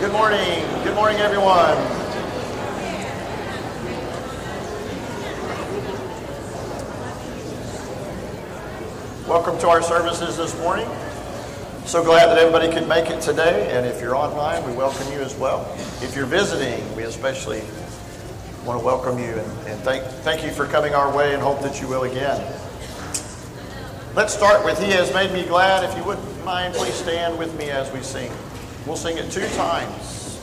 Good morning. Good morning, everyone. Welcome to our services this morning. So glad that everybody could make it today. And if you're online, we welcome you as well. If you're visiting, we especially want to welcome you and, and thank, thank you for coming our way and hope that you will again. Let's start with He Has Made Me Glad. If you wouldn't mind, please stand with me as we sing. We'll sing it two times.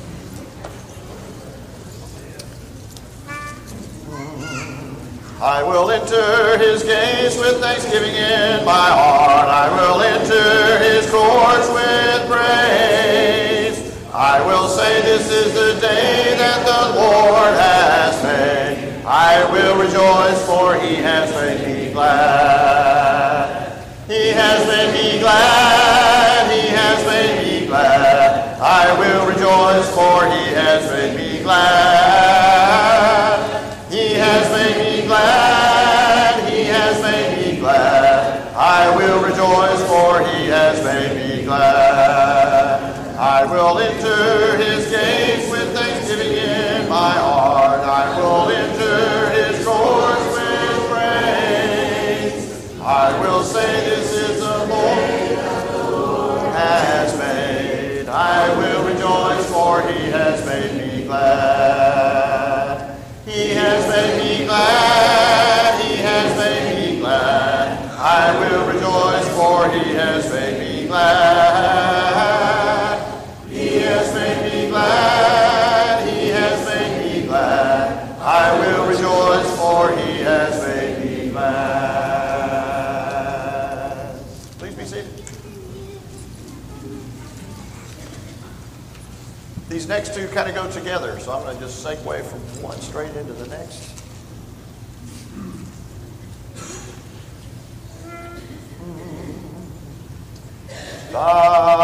I will enter his gates with thanksgiving in my heart. I will enter his courts with praise. I will say this is the day that the Lord has made. I will rejoice for he has made me glad. He has made me glad. I will rejoice, for he has made me glad. He has made me glad. He has made me glad. I will rejoice, for he has made me glad. I will enter his gates with thanksgiving in my heart. I will enter his courts with praise. I will say this I will rejoice, for he has made me glad. He has made me glad. He has made me glad. I will rejoice, for he has made me glad. These next two kind of go together, so I'm going to just segue from one straight into the next. Thy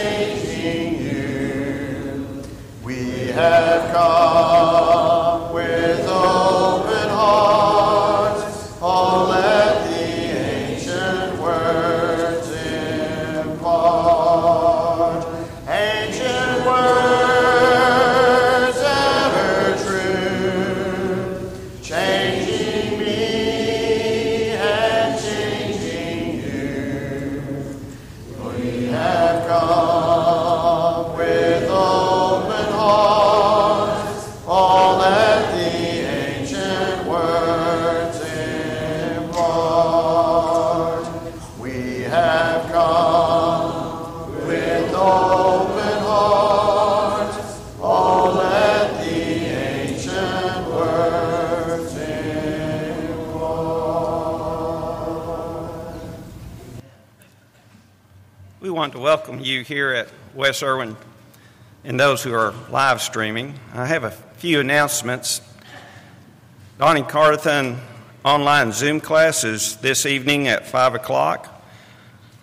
you here at West Erwin and those who are live streaming. I have a few announcements. Donnie Carthen online Zoom class is this evening at 5 o'clock.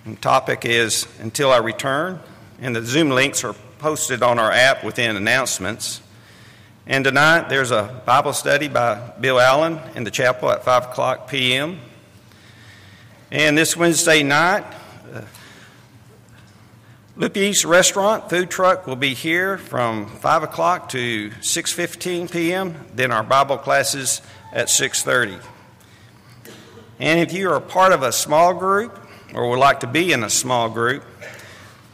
The topic is Until I Return, and the Zoom links are posted on our app within announcements. And tonight there's a Bible study by Bill Allen in the chapel at 5 o'clock p.m. And this Wednesday night, uh, Lippy's Restaurant food truck will be here from 5 o'clock to 6.15 p.m. Then our Bible classes at 6.30. And if you are part of a small group or would like to be in a small group,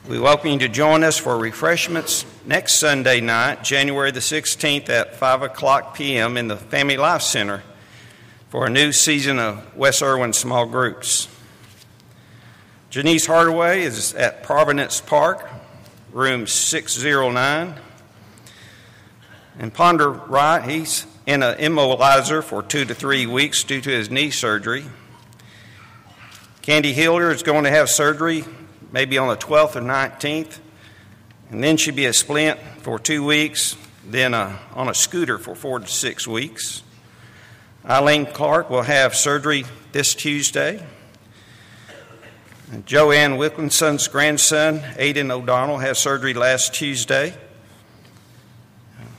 we welcome you to join us for refreshments next Sunday night, January the 16th at 5 o'clock p.m. in the Family Life Center for a new season of West Erwin small groups. Janice Hardaway is at Providence Park, room 609. And Ponder Wright, he's in an immobilizer for two to three weeks due to his knee surgery. Candy Hilder is going to have surgery maybe on the 12th or 19th, and then she'll be a splint for two weeks, then uh, on a scooter for four to six weeks. Eileen Clark will have surgery this Tuesday. Joanne Wilkinson's grandson, Aiden O'Donnell, had surgery last Tuesday.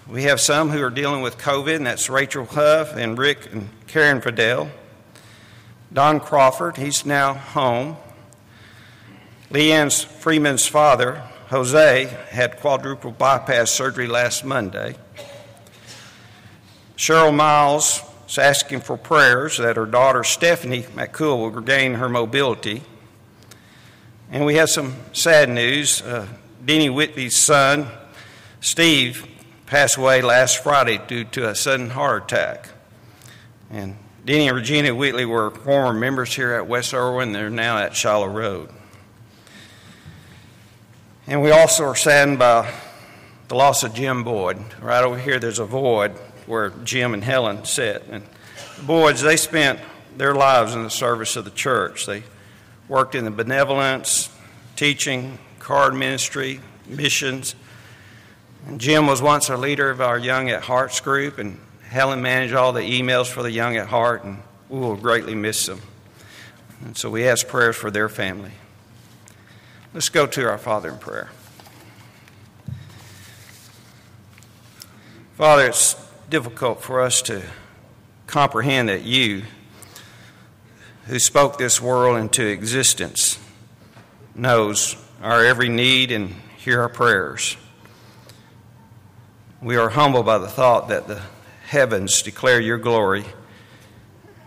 We have some who are dealing with COVID, and that's Rachel Huff and Rick and Karen Fidel. Don Crawford, he's now home. Leanne's Freeman's father, Jose, had quadruple bypass surgery last Monday. Cheryl Miles is asking for prayers that her daughter Stephanie McCool will regain her mobility. And we have some sad news. Uh, Denny Whitley's son, Steve, passed away last Friday due to a sudden heart attack. And Denny and Regina Whitley were former members here at West Erwin. They're now at Shiloh Road. And we also are saddened by the loss of Jim Boyd. Right over here, there's a void where Jim and Helen sit. And the Boyds, they spent their lives in the service of the church. They worked in the benevolence, teaching, card ministry, missions. And Jim was once a leader of our Young at Hearts group, and Helen managed all the emails for the Young at Heart, and we will greatly miss them. And so we ask prayers for their family. Let's go to our Father in prayer. Father, it's difficult for us to comprehend that you who spoke this world into existence knows our every need and hear our prayers. We are humbled by the thought that the heavens declare your glory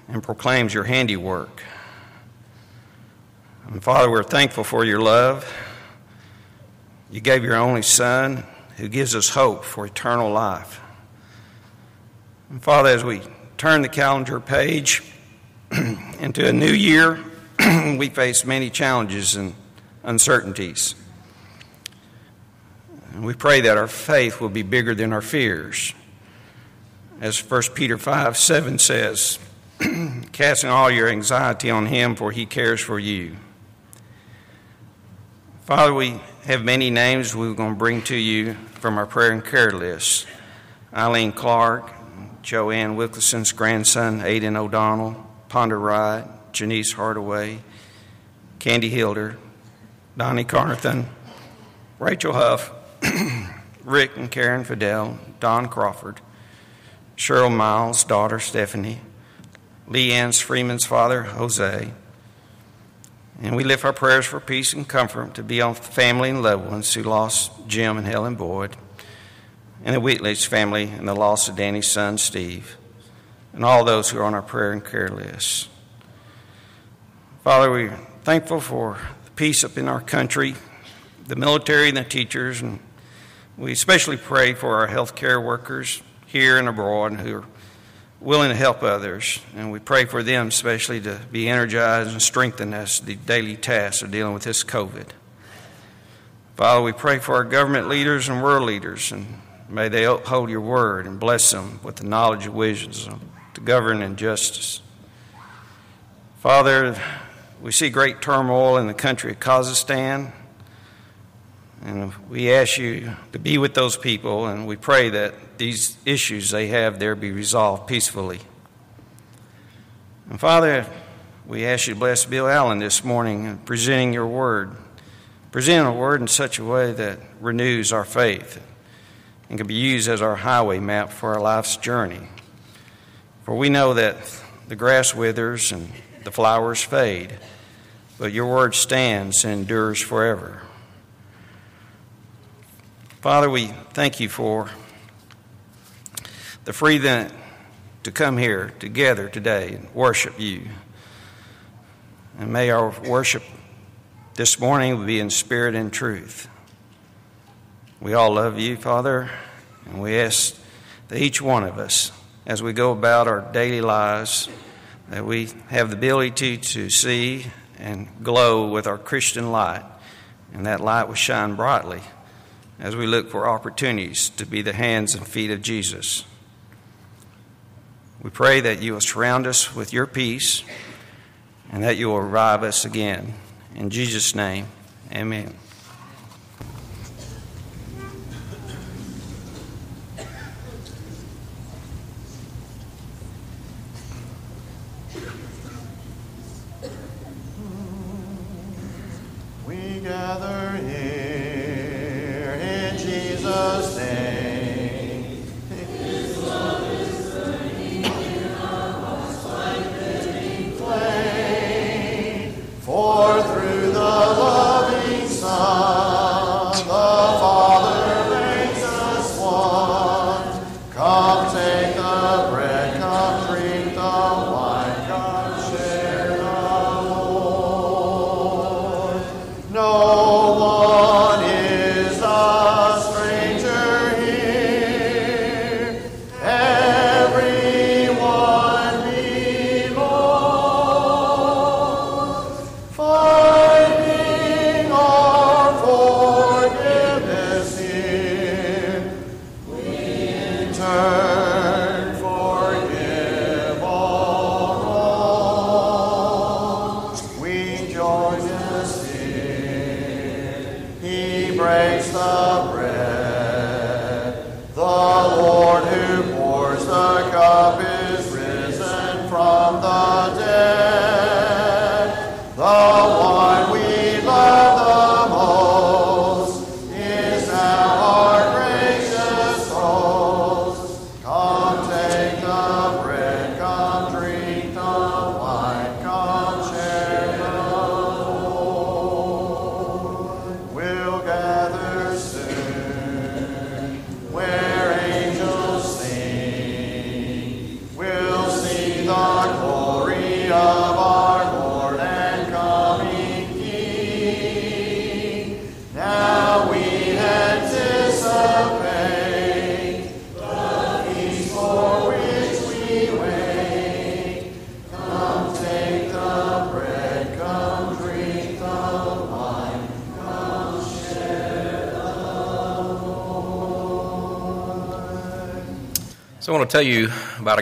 and proclaims your handiwork. And Father, we're thankful for your love. You gave your only Son who gives us hope for eternal life. And Father, as we turn the calendar page, into a new year, we face many challenges and uncertainties. And we pray that our faith will be bigger than our fears. As 1 Peter 5 7 says, casting all your anxiety on him, for he cares for you. Father, we have many names we're going to bring to you from our prayer and care list. Eileen Clark, Joanne Wilkinson's grandson, Aiden O'Donnell, Ponder Wright, Janice Hardaway, Candy Hilder, Donnie Carnathan, Rachel Huff, Rick and Karen Fidel, Don Crawford, Cheryl Miles' daughter Stephanie, Leanne Freeman's father Jose. And we lift our prayers for peace and comfort to be on family and loved ones who lost Jim and Helen Boyd, and the Wheatley's family and the loss of Danny's son Steve, and all those who are on our prayer and care list. Father, we're thankful for the peace up in our country, the military and the teachers, and we especially pray for our healthcare workers here and abroad who are willing to help others. And we pray for them especially to be energized and strengthened as the daily tasks of dealing with this COVID. Father, we pray for our government leaders and world leaders, and may they uphold your word and bless them with the knowledge and wisdom govern in justice. Father, we see great turmoil in the country of Kazakhstan. And we ask you to be with those people, and we pray that these issues they have there be resolved peacefully. And Father, we ask you to bless Bill Allen this morning in presenting your word. Present a word in such a way that renews our faith and can be used as our highway map for our life's journey. For we know that the grass withers and the flowers fade, but your word stands and endures forever. Father, we thank you for the freedom to come here together today and worship you. And may our worship this morning be in spirit and truth. We all love you, Father, and we ask that each one of us, as we go about our daily lives, that we have the ability to see and glow with our Christian light, and that light will shine brightly as we look for opportunities to be the hands and feet of Jesus. We pray that you will surround us with your peace and that you will revive us again. In Jesus' name, amen.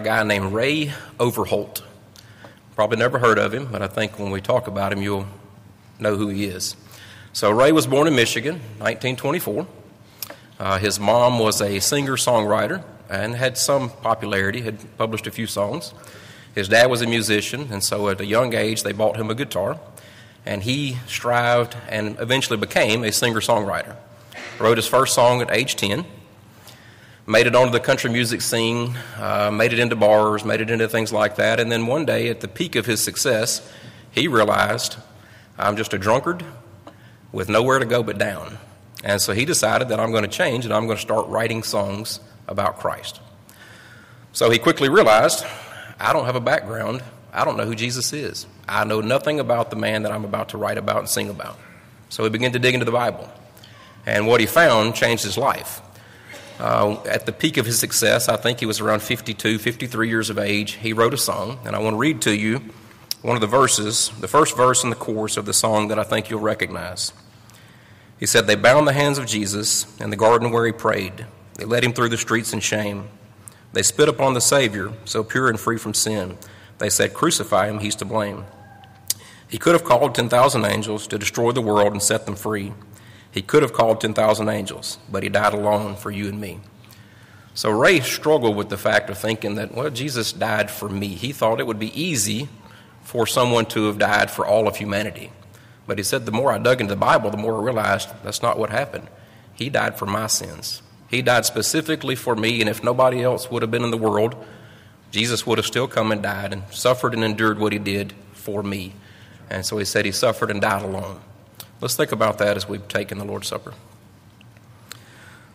Guy named Ray Overholt. Probably never heard of him, but I think when we talk about him, you'll know who he is. So Ray was born in Michigan, 1924. Uh, his mom was a singer-songwriter and had some popularity, had published a few songs. His dad was a musician, and so at a young age they bought him a guitar, and he strived and eventually became a singer-songwriter. Wrote his first song at age 10. Made it onto the country music scene, uh, made it into bars, made it into things like that. And then one day, at the peak of his success, he realized, I'm just a drunkard with nowhere to go but down. And so he decided that I'm going to change and I'm going to start writing songs about Christ. So he quickly realized, I don't have a background. I don't know who Jesus is. I know nothing about the man that I'm about to write about and sing about. So he began to dig into the Bible. And what he found changed his life. Uh, at the peak of his success, I think he was around 52, 53 years of age, he wrote a song. And I want to read to you one of the verses, the first verse in the chorus of the song that I think you'll recognize. He said, They bound the hands of Jesus in the garden where he prayed. They led him through the streets in shame. They spit upon the Savior, so pure and free from sin. They said, Crucify him, he's to blame. He could have called 10,000 angels to destroy the world and set them free. He could have called 10,000 angels, but he died alone for you and me. So Ray struggled with the fact of thinking that, well, Jesus died for me. He thought it would be easy for someone to have died for all of humanity. But he said, the more I dug into the Bible, the more I realized that's not what happened. He died for my sins. He died specifically for me, and if nobody else would have been in the world, Jesus would have still come and died and suffered and endured what he did for me. And so he said he suffered and died alone. Let's think about that as we've taken the Lord's Supper.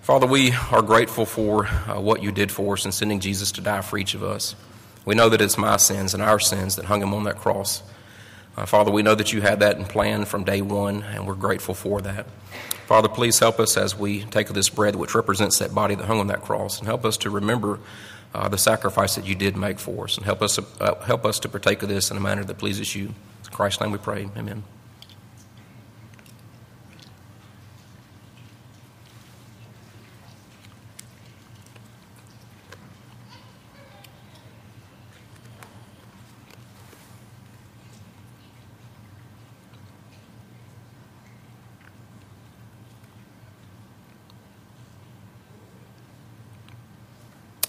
Father, we are grateful for uh, what you did for us in sending Jesus to die for each of us. We know that it's my sins and our sins that hung him on that cross. Uh, Father, we know that you had that in plan from day one, and we're grateful for that. Father, please help us as we take this bread, which represents that body that hung on that cross, and help us to remember uh, the sacrifice that you did make for us, and help us, uh, help us to partake of this in a manner that pleases you. In Christ's name we pray. Amen.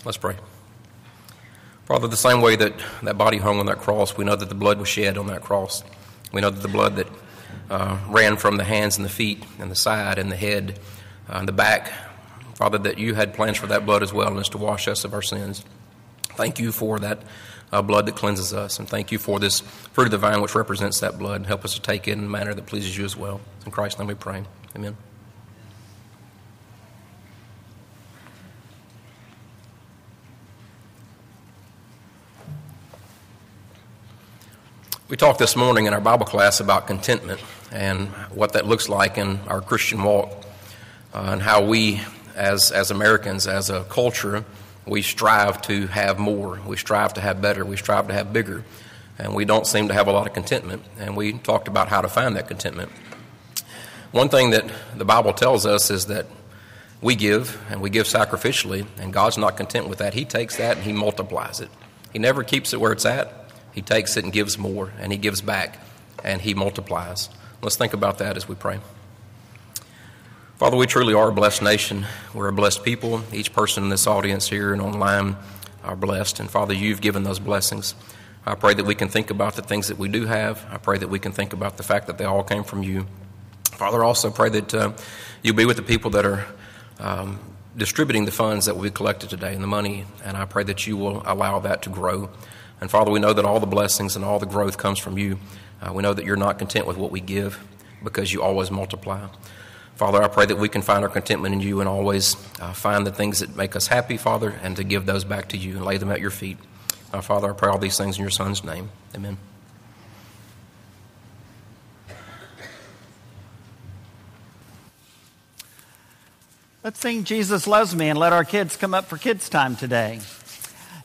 Let's pray. Father, the same way that that body hung on that cross, we know that the blood was shed on that cross. We know that the blood that uh, ran from the hands and the feet and the side and the head uh, and the back, Father, that you had plans for that blood as well, and is to wash us of our sins. Thank you for that uh, blood that cleanses us, and thank you for this fruit of the vine which represents that blood. Help us to take it in a manner that pleases you as well. In Christ's name we pray. Amen. We talked this morning in our Bible class about contentment and what that looks like in our Christian walk, uh, and how we, as, as Americans, as a culture, we strive to have more, we strive to have better, we strive to have bigger, and we don't seem to have a lot of contentment. And we talked about how to find that contentment. One thing that the Bible tells us is that we give, and we give sacrificially, and God's not content with that. He takes that and He multiplies it. He never keeps it where it's at. He takes it and gives more, and He gives back, and He multiplies. Let's think about that as we pray. Father, we truly are a blessed nation. We're a blessed people. Each person in this audience here and online are blessed. And Father, you've given those blessings. I pray that we can think about the things that we do have. I pray that we can think about the fact that they all came from you. Father, I also pray that uh, you'll be with the people that are um, distributing the funds that we collected today and the money. And I pray that you will allow that to grow. And Father, we know that all the blessings and all the growth comes from you. Uh, we know that you're not content with what we give because you always multiply. Father, I pray that we can find our contentment in you and always uh, find the things that make us happy, Father, and to give those back to you and lay them at your feet. Uh, Father, I pray all these things in your Son's name. Amen. Let's sing Jesus Loves Me and let our kids come up for kids' time today.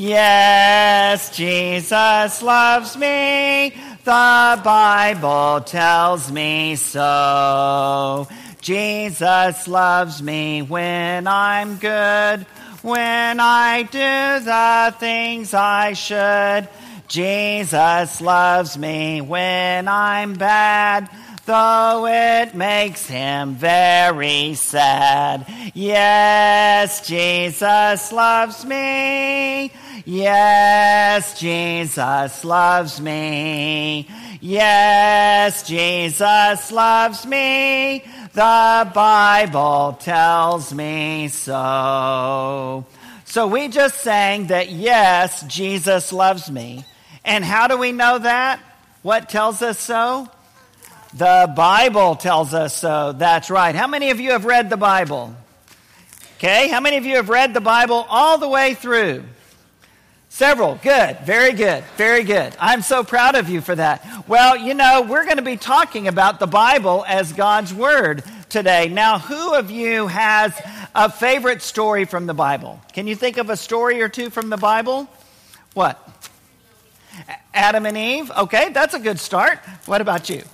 Yes, Jesus loves me. The Bible tells me so. Jesus loves me when I'm good, when I do the things I should. Jesus loves me when I'm bad though it makes him very sad. Yes, Jesus loves me. Yes, Jesus loves me. Yes, Jesus loves me. The Bible tells me so. So we just sang that, yes, Jesus loves me. And how do we know that? What tells us so? The Bible tells us so. That's right. How many of you have read the Bible? Okay, how many of you have read the Bible all the way through? Several. Good. Very good. Very good. I'm so proud of you for that. Well, you know, we're going to be talking about the Bible as God's Word today. Now, who of you has a favorite story from the Bible? Can you think of a story or two from the Bible? What? Adam and Eve? Okay, that's a good start. What about you?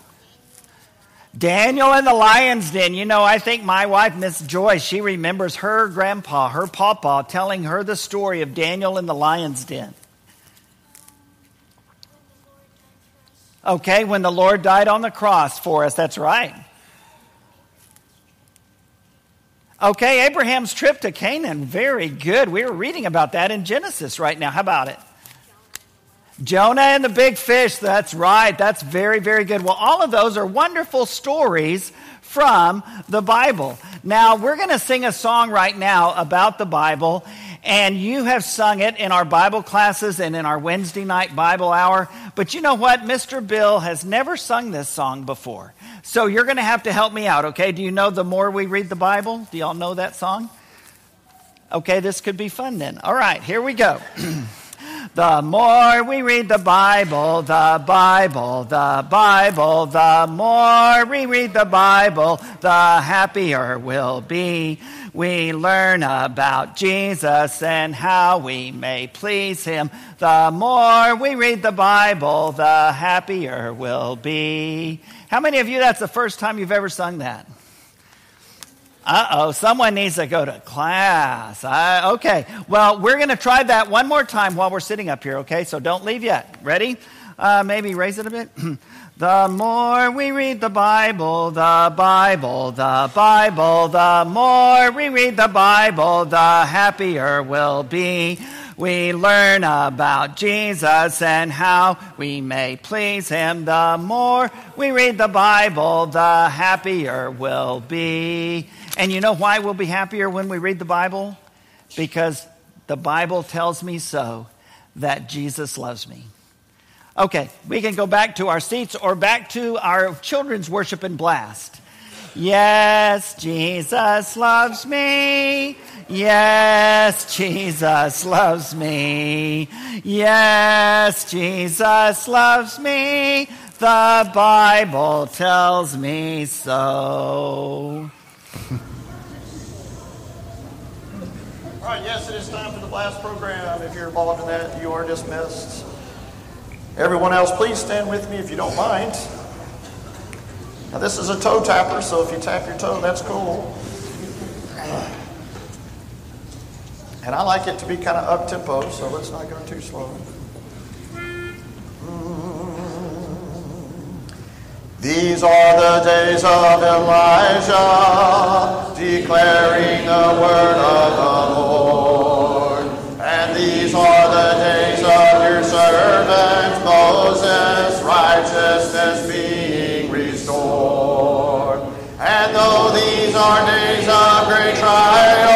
Daniel in the lion's den. You know, I think my wife, Miss Joyce, she remembers her grandpa, her papa, telling her the story of Daniel in the lion's den. Okay, when the Lord died on the cross for us, that's right. Okay, Abraham's trip to Canaan, very good. We were reading about that in Genesis right now. How about it? Jonah and the big fish, that's right. That's very, very good. Well, all of those are wonderful stories from the Bible. Now, we're going to sing a song right now about the Bible, and you have sung it in our Bible classes and in our Wednesday night Bible hour. But you know what? Mr. Bill has never sung this song before. So you're going to have to help me out, okay? Do you know The More We Read the Bible? Do y'all know that song? Okay, this could be fun then. All right, here we go. The more we read the Bible, the Bible, the Bible, the more we read the Bible, the happier we'll be. We learn about Jesus and how we may please him. The more we read the Bible, the happier we'll be. How many of you that's the first time you've ever sung that? Uh oh, someone needs to go to class. Uh, okay, well, we're going to try that one more time while we're sitting up here, okay? So don't leave yet. Ready? Uh, maybe raise it a bit. the more we read the Bible, the Bible, the Bible, the more we read the Bible, the happier we'll be. We learn about Jesus and how we may please him. The more we read the Bible, the happier we'll be. And you know why we'll be happier when we read the Bible? Because the Bible tells me so that Jesus loves me. Okay, we can go back to our seats or back to our children's worship and blast. Yes, Jesus loves me. Yes, Jesus loves me. Yes, Jesus loves me. The Bible tells me so. All right, yes, it is time for the blast program. If you're involved in that, you are dismissed. Everyone else, please stand with me if you don't mind. Now, this is a toe tapper, so if you tap your toe, that's cool. And I like it to be kind of up tempo, so let's not go too slow. These are the days of Elijah, declaring the word of the Lord. And these are the days of your servant Moses, righteousness being restored. And though these are days of great trial,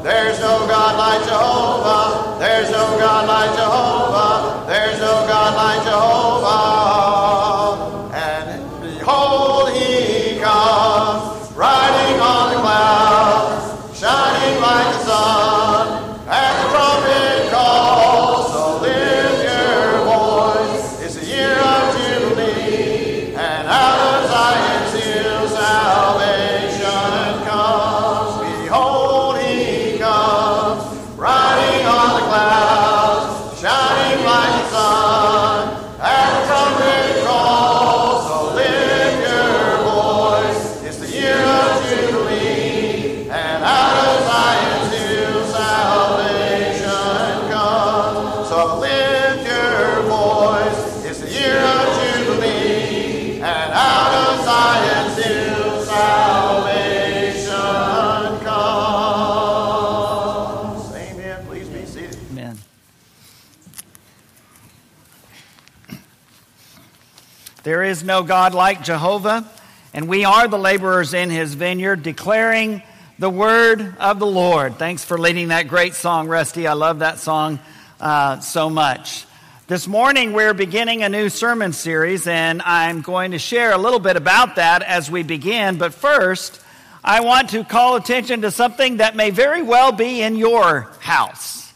God like Jehovah, and we are the laborers in his vineyard, declaring the word of the Lord. Thanks for leading that great song, Rusty. I love that song uh, so much. This morning, we're beginning a new sermon series, and I'm going to share a little bit about that as we begin. But first, I want to call attention to something that may very well be in your house.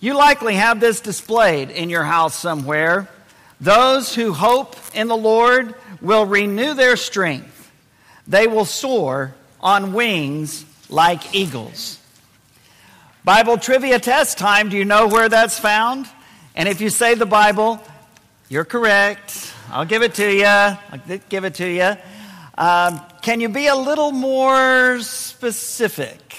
You likely have this displayed in your house somewhere. Those who hope in the Lord will renew their strength. They will soar on wings like eagles. Bible trivia test time. Do you know where that's found? And if you say the Bible, you're correct. I'll give it to you. I'll give it to you. Um, can you be a little more specific?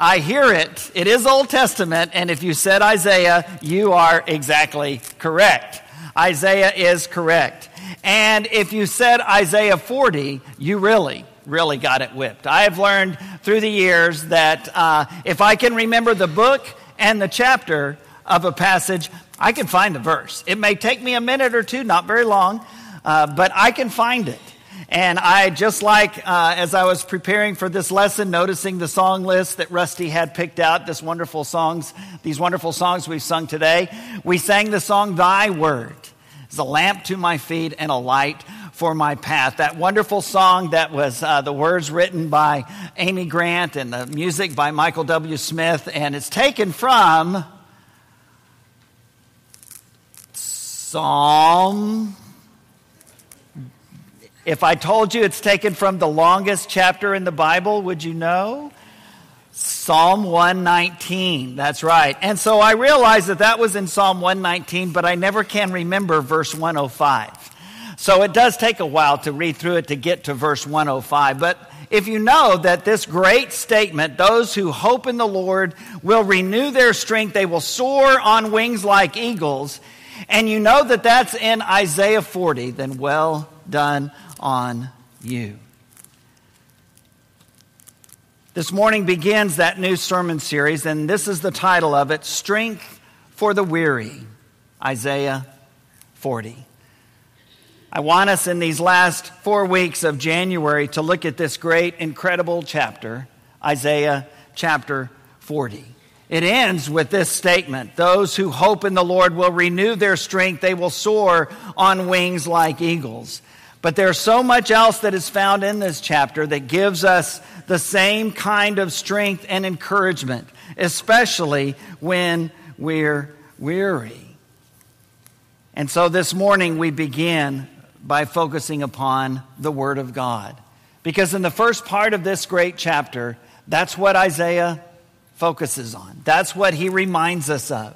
I hear it. It is Old Testament, and if you said Isaiah, you are exactly correct. Isaiah is correct. And if you said Isaiah 40, you really, really got it whipped. I have learned through the years that uh, if I can remember the book and the chapter of a passage, I can find the verse. It may take me a minute or two, not very long, uh, but I can find it. And I just like, uh, as I was preparing for this lesson, noticing the song list that Rusty had picked out, this wonderful songs, these wonderful songs we've sung today. We sang the song Thy Word is a lamp to my feet and a light for my path. That wonderful song that was uh, the words written by Amy Grant and the music by Michael W. Smith, and it's taken from Psalm if I told you it's taken from the longest chapter in the Bible, would you know? Psalm 119. That's right. And so I realized that that was in Psalm 119, but I never can remember verse 105. So it does take a while to read through it to get to verse 105. But if you know that this great statement, those who hope in the Lord will renew their strength, they will soar on wings like eagles, and you know that that's in Isaiah 40, then well done on you. This morning begins that new sermon series, and this is the title of it Strength for the Weary, Isaiah 40. I want us in these last four weeks of January to look at this great, incredible chapter, Isaiah chapter 40. It ends with this statement Those who hope in the Lord will renew their strength, they will soar on wings like eagles. But there's so much else that is found in this chapter that gives us the same kind of strength and encouragement, especially when we're weary. And so this morning we begin by focusing upon the Word of God. Because in the first part of this great chapter, that's what Isaiah focuses on. That's what he reminds us of.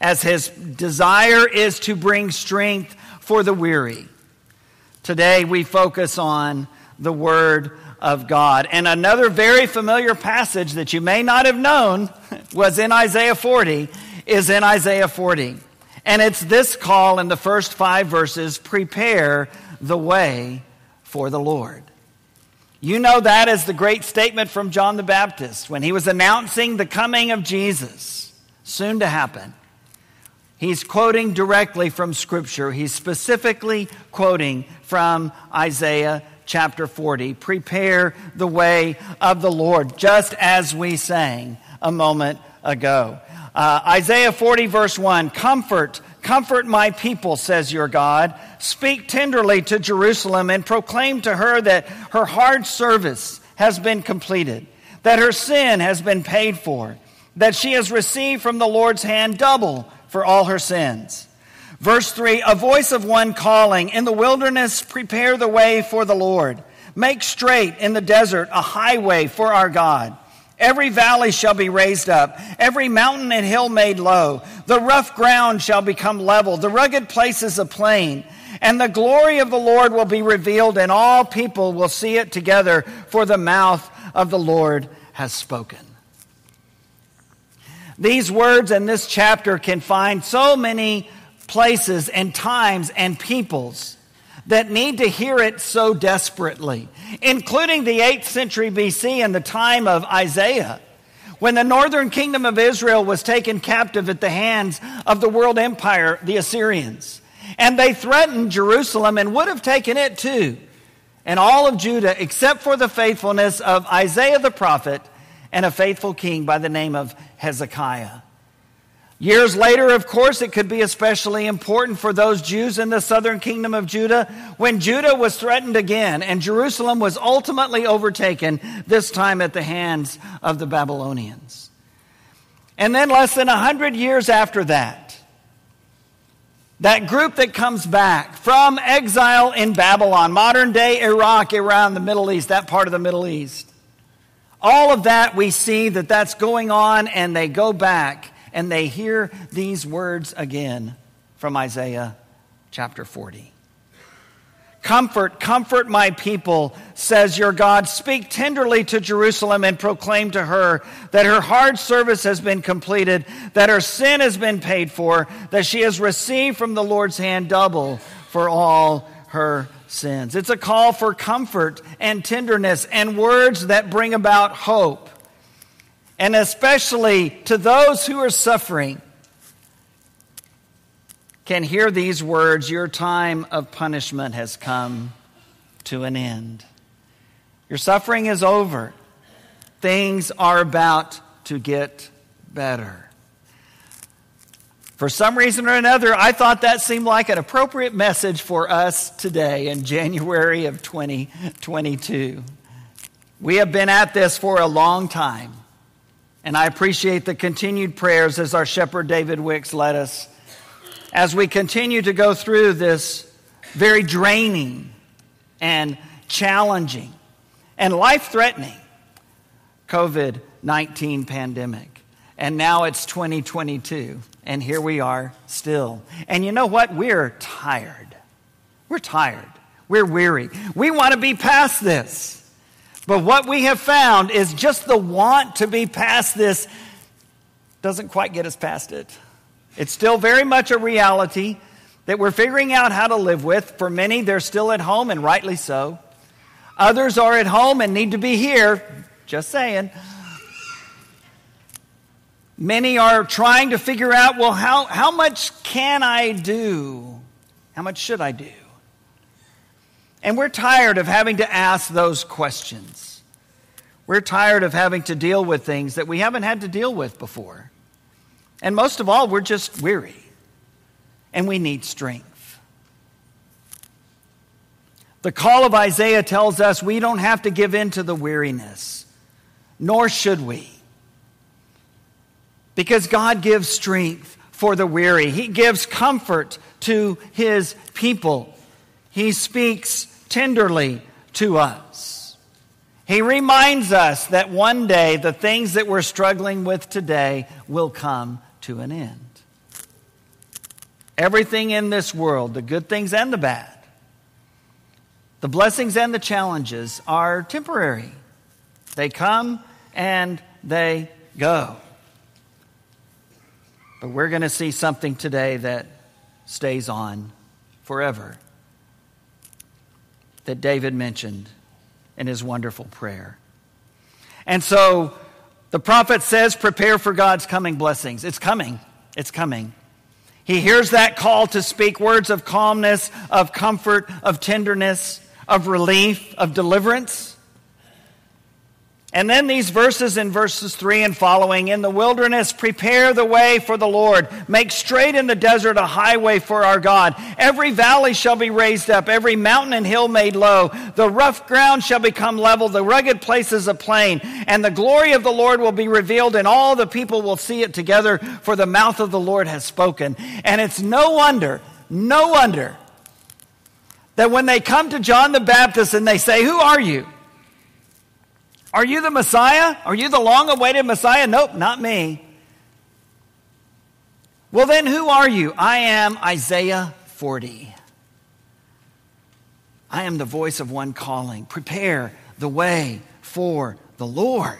As his desire is to bring strength for the weary. Today we focus on the Word of God. And another very familiar passage that you may not have known was in Isaiah 40, is in Isaiah 40. And it's this call in the first five verses prepare the way for the Lord. You know that as the great statement from John the Baptist when he was announcing the coming of Jesus, soon to happen. He's quoting directly from Scripture. He's specifically quoting from Isaiah chapter 40. Prepare the way of the Lord, just as we sang a moment ago. Uh, Isaiah 40, verse 1 Comfort, comfort my people, says your God. Speak tenderly to Jerusalem and proclaim to her that her hard service has been completed, that her sin has been paid for, that she has received from the Lord's hand double for all her sins. Verse 3 A voice of one calling, In the wilderness, prepare the way for the Lord. Make straight in the desert a highway for our God. Every valley shall be raised up, every mountain and hill made low. The rough ground shall become level, the rugged places a plain. And the glory of the Lord will be revealed, and all people will see it together, for the mouth of the Lord has spoken. These words in this chapter can find so many places and times and peoples that need to hear it so desperately, including the 8th century BC and the time of Isaiah, when the northern kingdom of Israel was taken captive at the hands of the world empire, the Assyrians. And they threatened Jerusalem and would have taken it too, and all of Judah, except for the faithfulness of Isaiah the prophet and a faithful king by the name of Hezekiah. Years later, of course, it could be especially important for those Jews in the southern kingdom of Judah when Judah was threatened again and Jerusalem was ultimately overtaken, this time at the hands of the Babylonians. And then, less than a hundred years after that, that group that comes back from exile in Babylon, modern day Iraq, around the Middle East, that part of the Middle East, all of that, we see that that's going on, and they go back and they hear these words again from Isaiah chapter 40. Comfort, comfort my people, says your God. Speak tenderly to Jerusalem and proclaim to her that her hard service has been completed, that her sin has been paid for, that she has received from the Lord's hand double for all her sins. It's a call for comfort and tenderness and words that bring about hope. And especially to those who are suffering, can hear these words Your time of punishment has come to an end. Your suffering is over. Things are about to get better. For some reason or another, I thought that seemed like an appropriate message for us today in January of 2022. We have been at this for a long time, and I appreciate the continued prayers as our shepherd David Wicks led us as we continue to go through this very draining and challenging and life threatening COVID 19 pandemic. And now it's 2022. And here we are still. And you know what? We're tired. We're tired. We're weary. We want to be past this. But what we have found is just the want to be past this doesn't quite get us past it. It's still very much a reality that we're figuring out how to live with. For many, they're still at home, and rightly so. Others are at home and need to be here. Just saying. Many are trying to figure out well, how, how much can I do? How much should I do? And we're tired of having to ask those questions. We're tired of having to deal with things that we haven't had to deal with before. And most of all, we're just weary and we need strength. The call of Isaiah tells us we don't have to give in to the weariness, nor should we. Because God gives strength for the weary, He gives comfort to His people. He speaks tenderly to us. He reminds us that one day the things that we're struggling with today will come to an end. Everything in this world, the good things and the bad, the blessings and the challenges are temporary. They come and they go. But we're going to see something today that stays on forever, that David mentioned in his wonderful prayer. And so the prophet says, Prepare for God's coming blessings. It's coming. It's coming. He hears that call to speak words of calmness, of comfort, of tenderness, of relief, of deliverance. And then these verses in verses 3 and following In the wilderness, prepare the way for the Lord. Make straight in the desert a highway for our God. Every valley shall be raised up, every mountain and hill made low. The rough ground shall become level, the rugged places a plain. And the glory of the Lord will be revealed, and all the people will see it together, for the mouth of the Lord has spoken. And it's no wonder, no wonder, that when they come to John the Baptist and they say, Who are you? Are you the Messiah? Are you the long awaited Messiah? Nope, not me. Well, then, who are you? I am Isaiah 40. I am the voice of one calling. Prepare the way for the Lord.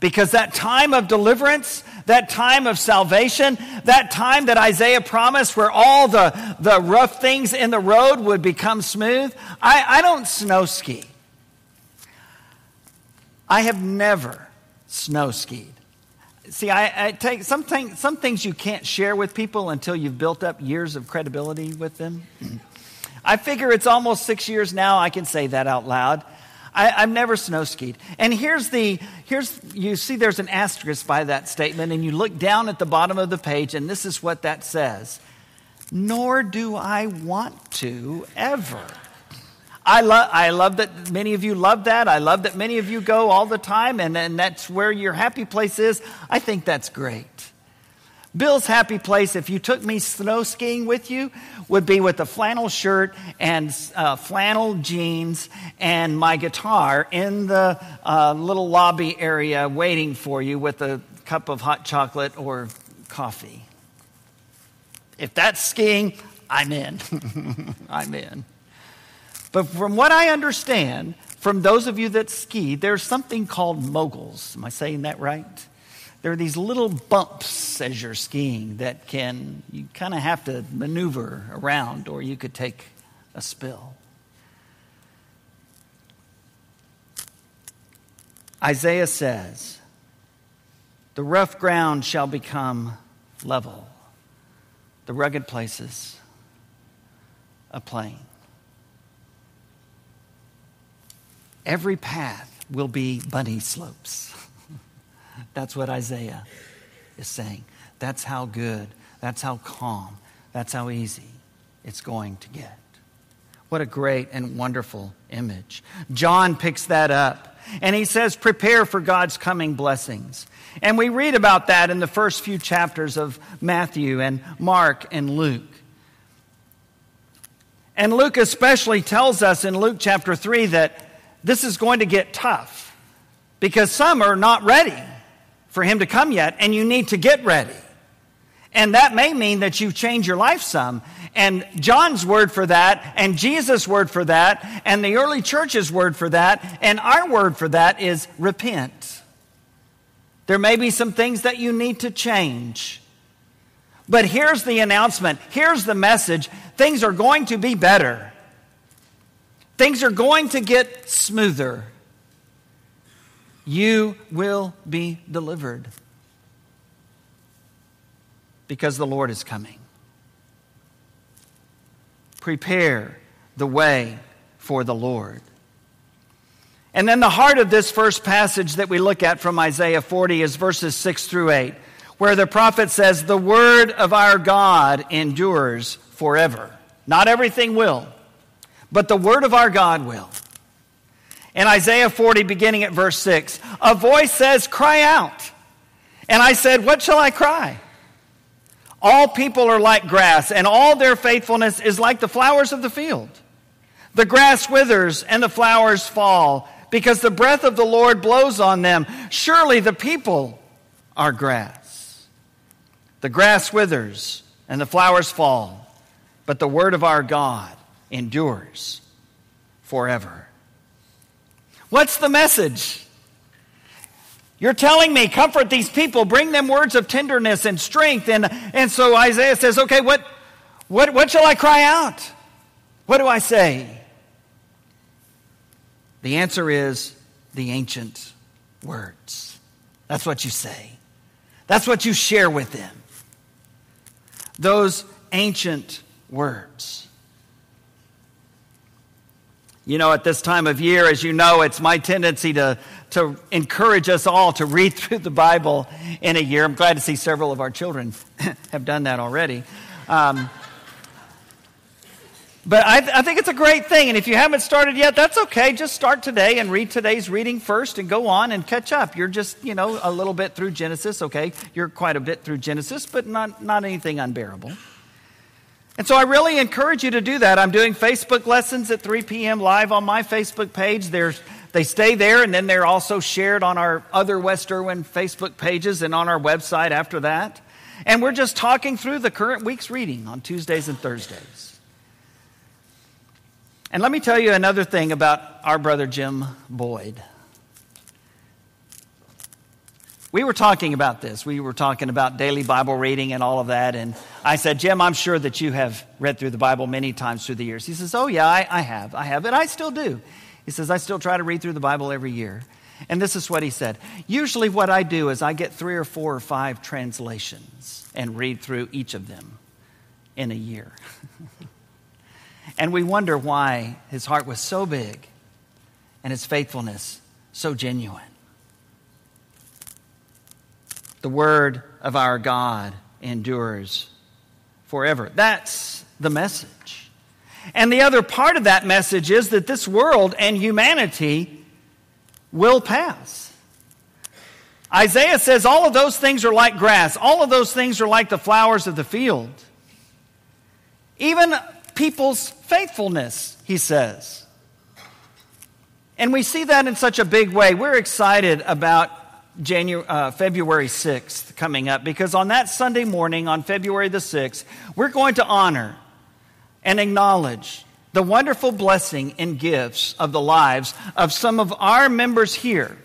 Because that time of deliverance, that time of salvation, that time that Isaiah promised where all the, the rough things in the road would become smooth, I, I don't snow ski. I have never snow skied. See, I, I take some, thing, some things you can't share with people until you've built up years of credibility with them. I figure it's almost six years now. I can say that out loud. I, have never snow skied. And here's the, here's, you see there's an asterisk by that statement, and you look down at the bottom of the page, and this is what that says. Nor do I want to ever. I, lo- I love that many of you love that. I love that many of you go all the time, and, and that's where your happy place is. I think that's great. Bill's happy place, if you took me snow skiing with you, would be with a flannel shirt and uh, flannel jeans and my guitar in the uh, little lobby area waiting for you with a cup of hot chocolate or coffee. If that's skiing, I'm in. I'm in. But from what I understand, from those of you that ski, there's something called moguls. Am I saying that right? There are these little bumps as you're skiing that can, you kind of have to maneuver around or you could take a spill. Isaiah says, The rough ground shall become level, the rugged places a plain. Every path will be bunny slopes. that's what Isaiah is saying. That's how good, that's how calm, that's how easy it's going to get. What a great and wonderful image. John picks that up and he says, Prepare for God's coming blessings. And we read about that in the first few chapters of Matthew and Mark and Luke. And Luke especially tells us in Luke chapter 3 that this is going to get tough because some are not ready for him to come yet, and you need to get ready. And that may mean that you change your life some. And John's word for that, and Jesus' word for that, and the early church's word for that, and our word for that is repent. There may be some things that you need to change. But here's the announcement. Here's the message. Things are going to be better. Things are going to get smoother. You will be delivered because the Lord is coming. Prepare the way for the Lord. And then the heart of this first passage that we look at from Isaiah 40 is verses 6 through 8, where the prophet says, The word of our God endures forever. Not everything will but the word of our God will. In Isaiah 40, beginning at verse 6, a voice says, Cry out. And I said, What shall I cry? All people are like grass, and all their faithfulness is like the flowers of the field. The grass withers and the flowers fall, because the breath of the Lord blows on them. Surely the people are grass. The grass withers and the flowers fall, but the word of our God endures forever. What's the message? You're telling me, comfort these people, bring them words of tenderness and strength. And, and so Isaiah says, okay, what, what, what shall I cry out? What do I say? The answer is the ancient words. That's what you say. That's what you share with them. Those ancient words. You know, at this time of year, as you know, it's my tendency to, to encourage us all to read through the Bible in a year. I'm glad to see several of our children have done that already. Um, but I, th- I, think it's a great thing. And if you haven't started yet, that's okay. Just start today and read today's reading first and go on and catch up. You're just, you know, a little bit through Genesis, okay? You're quite a bit through Genesis, but not, not anything unbearable. And so I really encourage you to do that. I'm doing Facebook lessons at 3 p.m. live on my Facebook page. There's, they stay there, and then they're also shared on our other West Erwin Facebook pages and on our website after that. And we're just talking through the current week's reading on Tuesdays and Thursdays. And let me tell you another thing about our brother Jim Boyd. We were talking about this. We were talking about daily Bible reading and all of that. And I said, Jim, I'm sure that you have read through the Bible many times through the years. He says, Oh, yeah, I, I have. I have. And I still do. He says, I still try to read through the Bible every year. And this is what he said. Usually, what I do is I get three or four or five translations and read through each of them in a year. And we wonder why his heart was so big and his faithfulness so genuine. The word of our God endures forever. That's the message. And the other part of that message is that this world and humanity will pass. Isaiah says all of those things are like grass, all of those things are like the flowers of the field. Even people's faithfulness, he says. And we see that in such a big way. We're excited about January, uh, February 6th coming up because on that Sunday morning, on February the 6th, we're going to honor and acknowledge the wonderful blessing and gifts of the lives of some of our members here,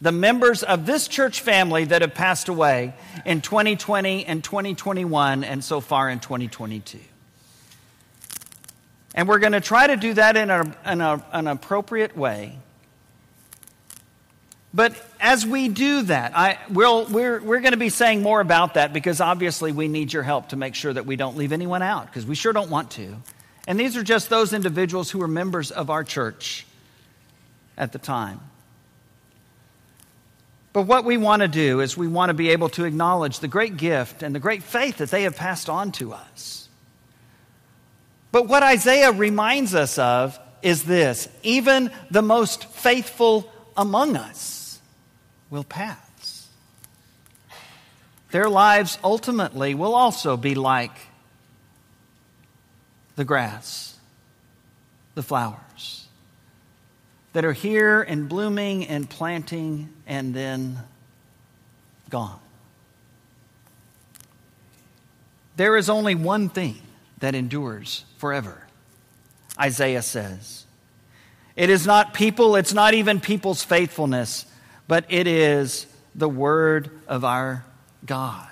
the members of this church family that have passed away in 2020 and 2021 and so far in 2022. And we're going to try to do that in, a, in a, an appropriate way. But as we do that, I, we'll, we're, we're going to be saying more about that because obviously we need your help to make sure that we don't leave anyone out because we sure don't want to. And these are just those individuals who were members of our church at the time. But what we want to do is we want to be able to acknowledge the great gift and the great faith that they have passed on to us. But what Isaiah reminds us of is this even the most faithful among us will pass. Their lives ultimately will also be like the grass, the flowers that are here and blooming and planting and then gone. There is only one thing that endures forever. Isaiah says. It is not people, it's not even people's faithfulness, but it is the word of our God.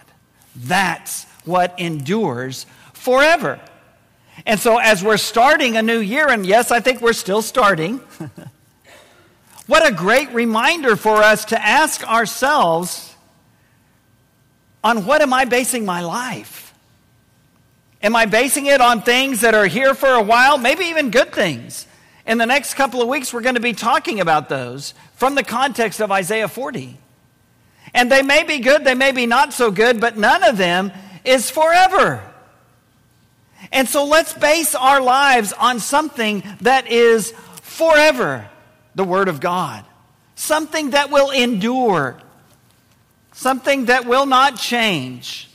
That's what endures forever. And so, as we're starting a new year, and yes, I think we're still starting, what a great reminder for us to ask ourselves on what am I basing my life? Am I basing it on things that are here for a while, maybe even good things? In the next couple of weeks, we're going to be talking about those from the context of Isaiah 40. And they may be good, they may be not so good, but none of them is forever. And so let's base our lives on something that is forever the Word of God, something that will endure, something that will not change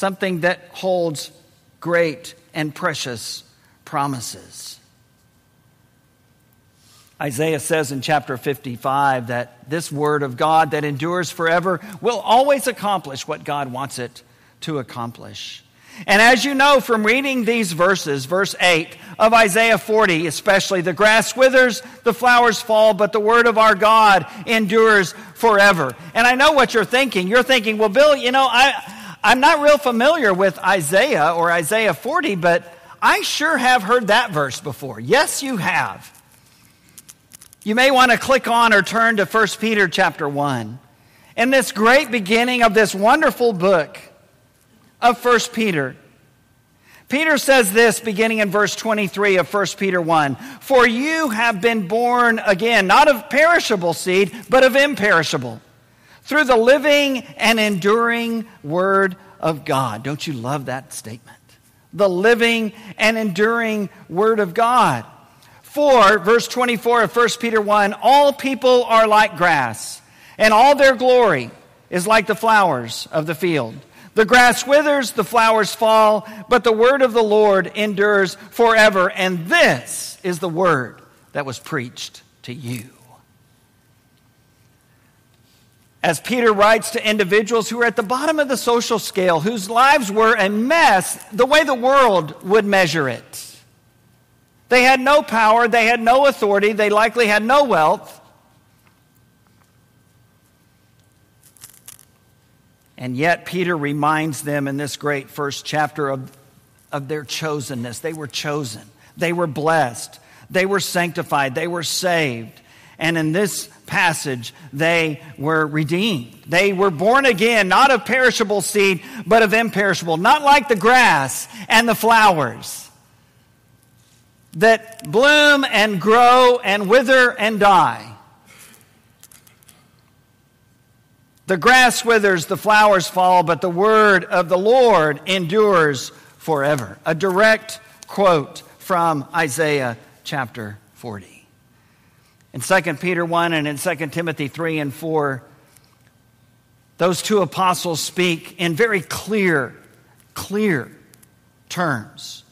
something that holds great and precious promises. Isaiah says in chapter 55 that this word of God that endures forever will always accomplish what God wants it to accomplish. And as you know from reading these verses, verse 8 of Isaiah 40 especially, the grass withers, the flowers fall, but the word of our God endures forever. And I know what you're thinking. You're thinking, well, Bill, you know, I, I'm not real familiar with Isaiah or Isaiah 40, but I sure have heard that verse before. Yes, you have. You may want to click on or turn to 1 Peter chapter 1. In this great beginning of this wonderful book of 1 Peter, Peter says this beginning in verse 23 of 1 Peter 1 For you have been born again, not of perishable seed, but of imperishable, through the living and enduring word of God. Don't you love that statement? The living and enduring word of God. For, verse 24 of 1 Peter 1, all people are like grass, and all their glory is like the flowers of the field. The grass withers, the flowers fall, but the word of the Lord endures forever. And this is the word that was preached to you. As Peter writes to individuals who are at the bottom of the social scale, whose lives were a mess, the way the world would measure it. They had no power, they had no authority, they likely had no wealth. And yet, Peter reminds them in this great first chapter of, of their chosenness. They were chosen, they were blessed, they were sanctified, they were saved. And in this passage, they were redeemed. They were born again, not of perishable seed, but of imperishable, not like the grass and the flowers that bloom and grow and wither and die The grass withers, the flowers fall, but the word of the Lord endures forever. A direct quote from Isaiah chapter 40. In 2 Peter 1 and in 2 Timothy 3 and 4, those two apostles speak in very clear, clear terms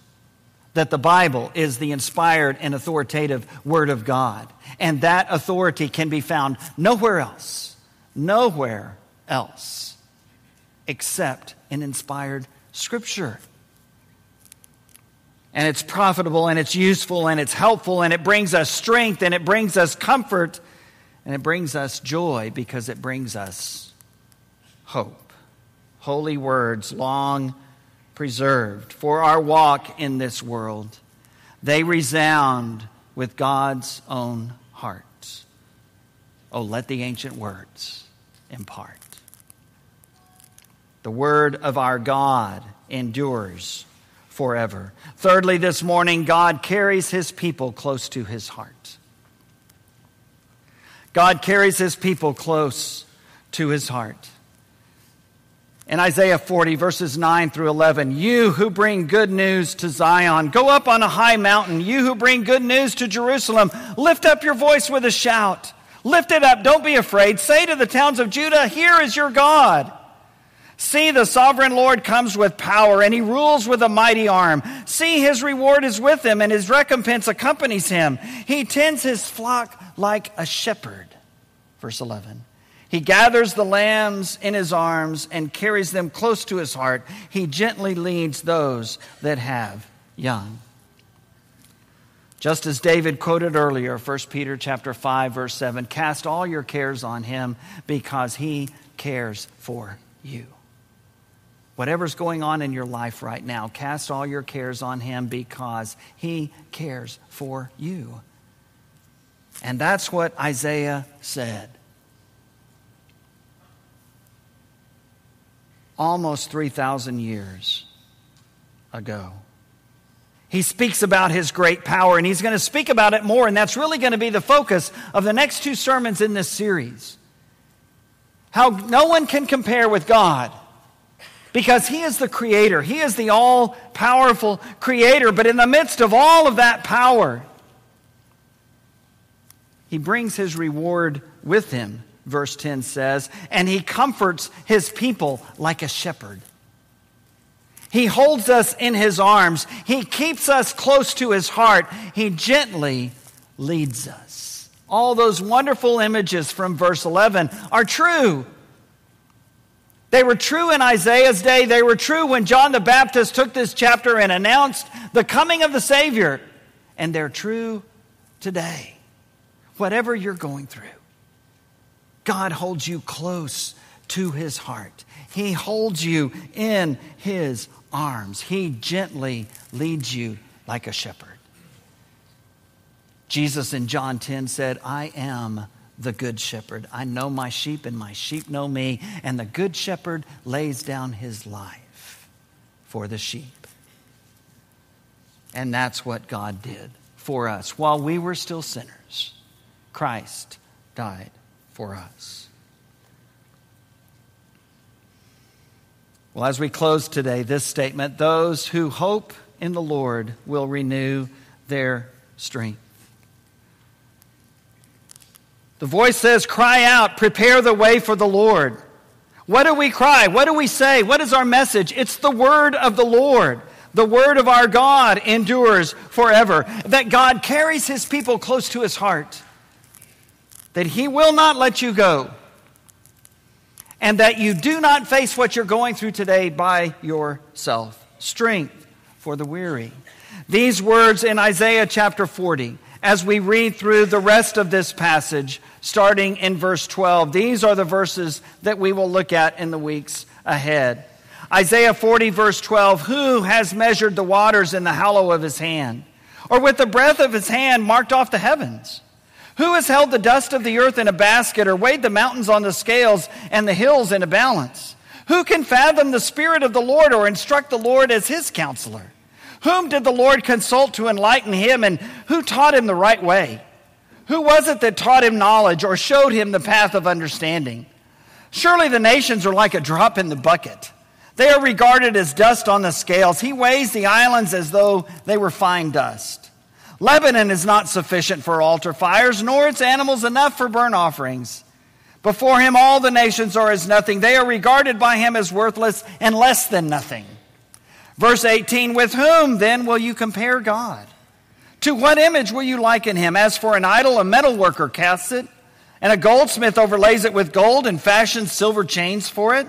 that the Bible is the inspired and authoritative Word of God. And that authority can be found nowhere else nowhere else except in inspired Scripture. And it's profitable and it's useful and it's helpful and it brings us strength and it brings us comfort and it brings us joy because it brings us hope. Holy words, long preserved for our walk in this world, they resound with God's own heart. Oh, let the ancient words impart. The word of our God endures forever. Thirdly, this morning, God carries his people close to his heart. God carries his people close to his heart. In Isaiah 40, verses 9 through 11, you who bring good news to Zion, go up on a high mountain. You who bring good news to Jerusalem, lift up your voice with a shout. Lift it up. Don't be afraid. Say to the towns of Judah, Here is your God. See, the sovereign Lord comes with power, and he rules with a mighty arm. See, his reward is with him, and his recompense accompanies him. He tends his flock like a shepherd. Verse 11. He gathers the lambs in his arms and carries them close to his heart. He gently leads those that have young. Just as David quoted earlier, 1 Peter chapter 5 verse 7, cast all your cares on him because he cares for you. Whatever's going on in your life right now, cast all your cares on him because he cares for you. And that's what Isaiah said. Almost 3,000 years ago. He speaks about his great power, and he's going to speak about it more, and that's really going to be the focus of the next two sermons in this series. How no one can compare with God because he is the creator, he is the all powerful creator, but in the midst of all of that power, he brings his reward with him, verse 10 says, and he comforts his people like a shepherd. He holds us in his arms. He keeps us close to his heart. He gently leads us. All those wonderful images from verse 11 are true. They were true in Isaiah's day. They were true when John the Baptist took this chapter and announced the coming of the Savior. And they're true today. Whatever you're going through, God holds you close to his heart. He holds you in his arms. He gently leads you like a shepherd. Jesus in John 10 said, I am the good shepherd. I know my sheep, and my sheep know me. And the good shepherd lays down his life for the sheep. And that's what God did for us. While we were still sinners, Christ died for us. Well, as we close today, this statement those who hope in the Lord will renew their strength. The voice says, Cry out, prepare the way for the Lord. What do we cry? What do we say? What is our message? It's the word of the Lord. The word of our God endures forever. That God carries his people close to his heart. That he will not let you go. And that you do not face what you're going through today by yourself. Strength for the weary. These words in Isaiah chapter 40 as we read through the rest of this passage, starting in verse 12. These are the verses that we will look at in the weeks ahead. Isaiah 40, verse 12 Who has measured the waters in the hollow of his hand, or with the breath of his hand marked off the heavens? Who has held the dust of the earth in a basket, or weighed the mountains on the scales and the hills in a balance? Who can fathom the Spirit of the Lord, or instruct the Lord as his counselor? Whom did the Lord consult to enlighten him, and who taught him the right way? Who was it that taught him knowledge or showed him the path of understanding? Surely the nations are like a drop in the bucket. They are regarded as dust on the scales. He weighs the islands as though they were fine dust. Lebanon is not sufficient for altar fires, nor its animals enough for burnt offerings. Before him, all the nations are as nothing. They are regarded by him as worthless and less than nothing. Verse 18 With whom then will you compare God? To what image will you liken him? As for an idol, a metal worker casts it, and a goldsmith overlays it with gold and fashions silver chains for it.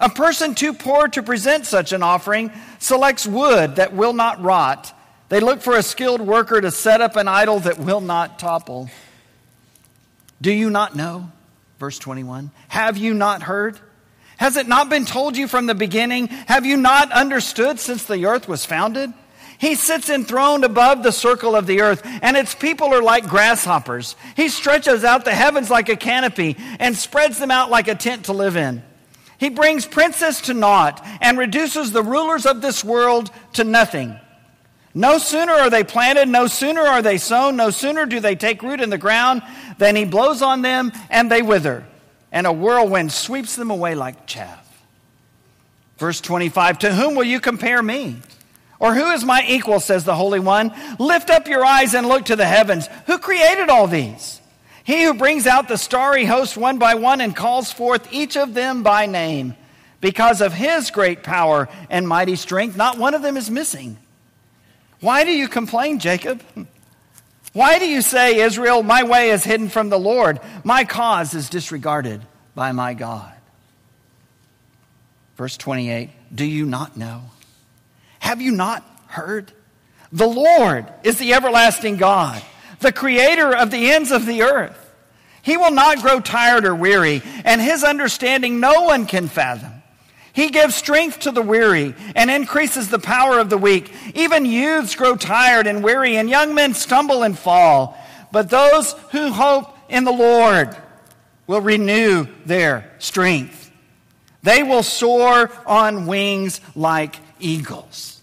A person too poor to present such an offering selects wood that will not rot. They look for a skilled worker to set up an idol that will not topple. Do you not know? Verse 21. Have you not heard? Has it not been told you from the beginning? Have you not understood since the earth was founded? He sits enthroned above the circle of the earth, and its people are like grasshoppers. He stretches out the heavens like a canopy and spreads them out like a tent to live in. He brings princes to naught and reduces the rulers of this world to nothing. No sooner are they planted, no sooner are they sown, no sooner do they take root in the ground than he blows on them and they wither and a whirlwind sweeps them away like chaff. Verse 25 To whom will you compare me? Or who is my equal, says the Holy One? Lift up your eyes and look to the heavens. Who created all these? He who brings out the starry host one by one and calls forth each of them by name. Because of his great power and mighty strength, not one of them is missing. Why do you complain, Jacob? Why do you say, Israel, my way is hidden from the Lord? My cause is disregarded by my God. Verse 28 Do you not know? Have you not heard? The Lord is the everlasting God, the creator of the ends of the earth. He will not grow tired or weary, and his understanding no one can fathom. He gives strength to the weary and increases the power of the weak. Even youths grow tired and weary, and young men stumble and fall. But those who hope in the Lord will renew their strength. They will soar on wings like eagles.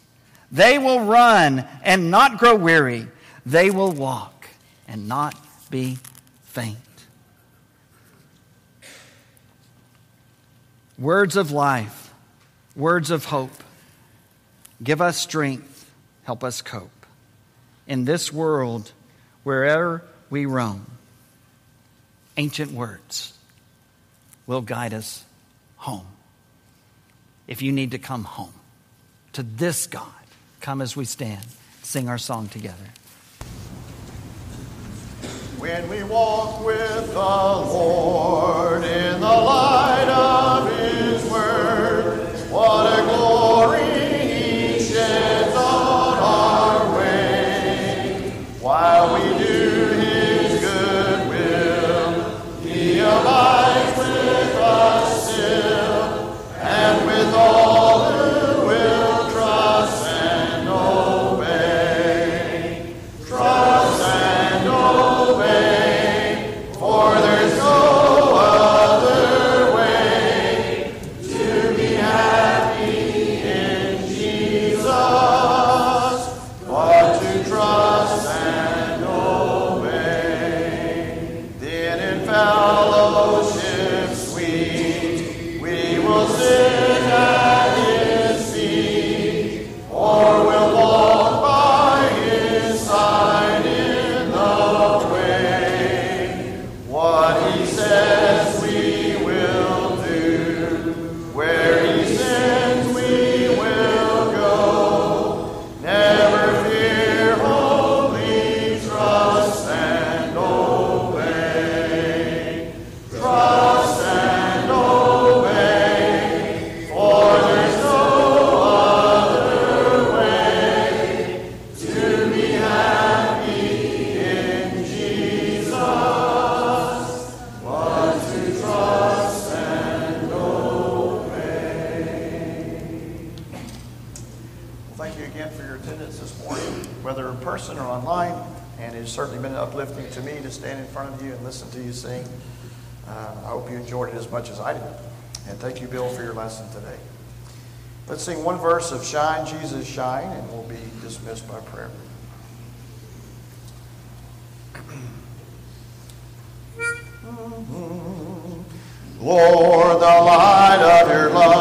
They will run and not grow weary. They will walk and not be faint. Words of life words of hope. Give us strength, help us cope. In this world, wherever we roam, ancient words will guide us home. If you need to come home to this God, come as we stand, sing our song together. When we walk with the Lord whether in person or online, and it's certainly been uplifting to me to stand in front of you and listen to you sing. Uh, I hope you enjoyed it as much as I did. And thank you, Bill, for your lesson today. Let's sing one verse of Shine, Jesus, Shine, and we'll be dismissed by prayer. Lord, the light of your love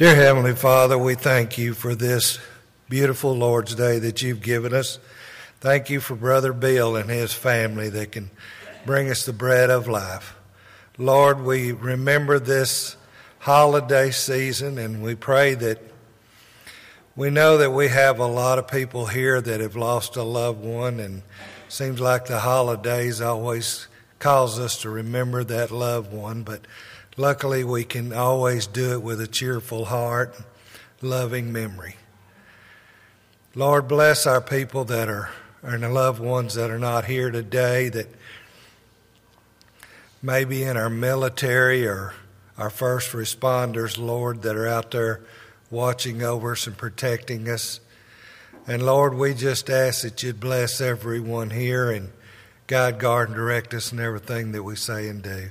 Dear Heavenly Father, we thank you for this beautiful Lord's Day that you've given us. Thank you for Brother Bill and his family that can bring us the bread of life. Lord, we remember this holiday season and we pray that we know that we have a lot of people here that have lost a loved one and seems like the holidays always cause us to remember that loved one, but luckily we can always do it with a cheerful heart, loving memory. Lord, bless our people that are and the loved ones that are not here today that maybe in our military or our first responders, Lord, that are out there watching over us and protecting us. And Lord, we just ask that you'd bless everyone here and guide, guard, and direct us in everything that we say and do.